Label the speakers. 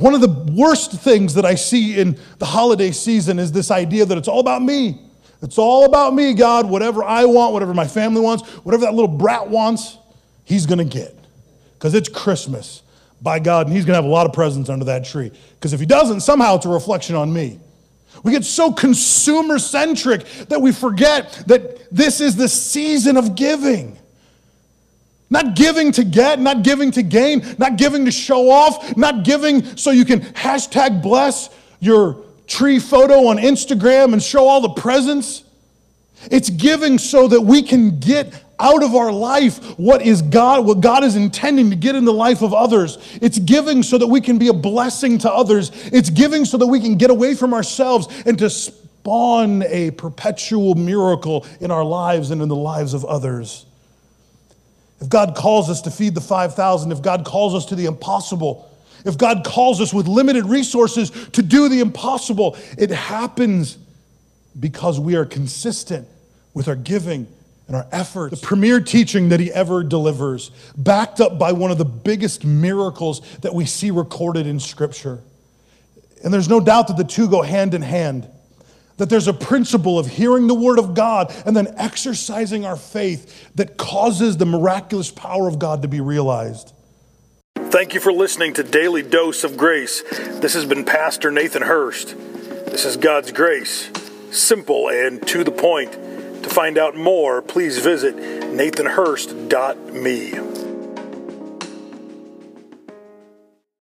Speaker 1: One of the worst things that I see in the holiday season is this idea that it's all about me. It's all about me, God. Whatever I want, whatever my family wants, whatever that little brat wants, he's going to get. Because it's Christmas by God, and he's going to have a lot of presents under that tree. Because if he doesn't, somehow it's a reflection on me. We get so consumer centric that we forget that this is the season of giving. Not giving to get, not giving to gain, not giving to show off, not giving so you can hashtag bless your tree photo on Instagram and show all the presents. It's giving so that we can get out of our life what is God, what God is intending to get in the life of others. It's giving so that we can be a blessing to others. It's giving so that we can get away from ourselves and to spawn a perpetual miracle in our lives and in the lives of others. If God calls us to feed the 5,000, if God calls us to the impossible, if God calls us with limited resources to do the impossible, it happens because we are consistent with our giving and our efforts. The premier teaching that he ever delivers, backed up by one of the biggest miracles that we see recorded in Scripture. And there's no doubt that the two go hand in hand that there's a principle of hearing the word of God and then exercising our faith that causes the miraculous power of God to be realized.
Speaker 2: Thank you for listening to Daily Dose of Grace. This has been Pastor Nathan Hurst. This is God's grace, simple and to the point. To find out more, please visit nathanhurst.me.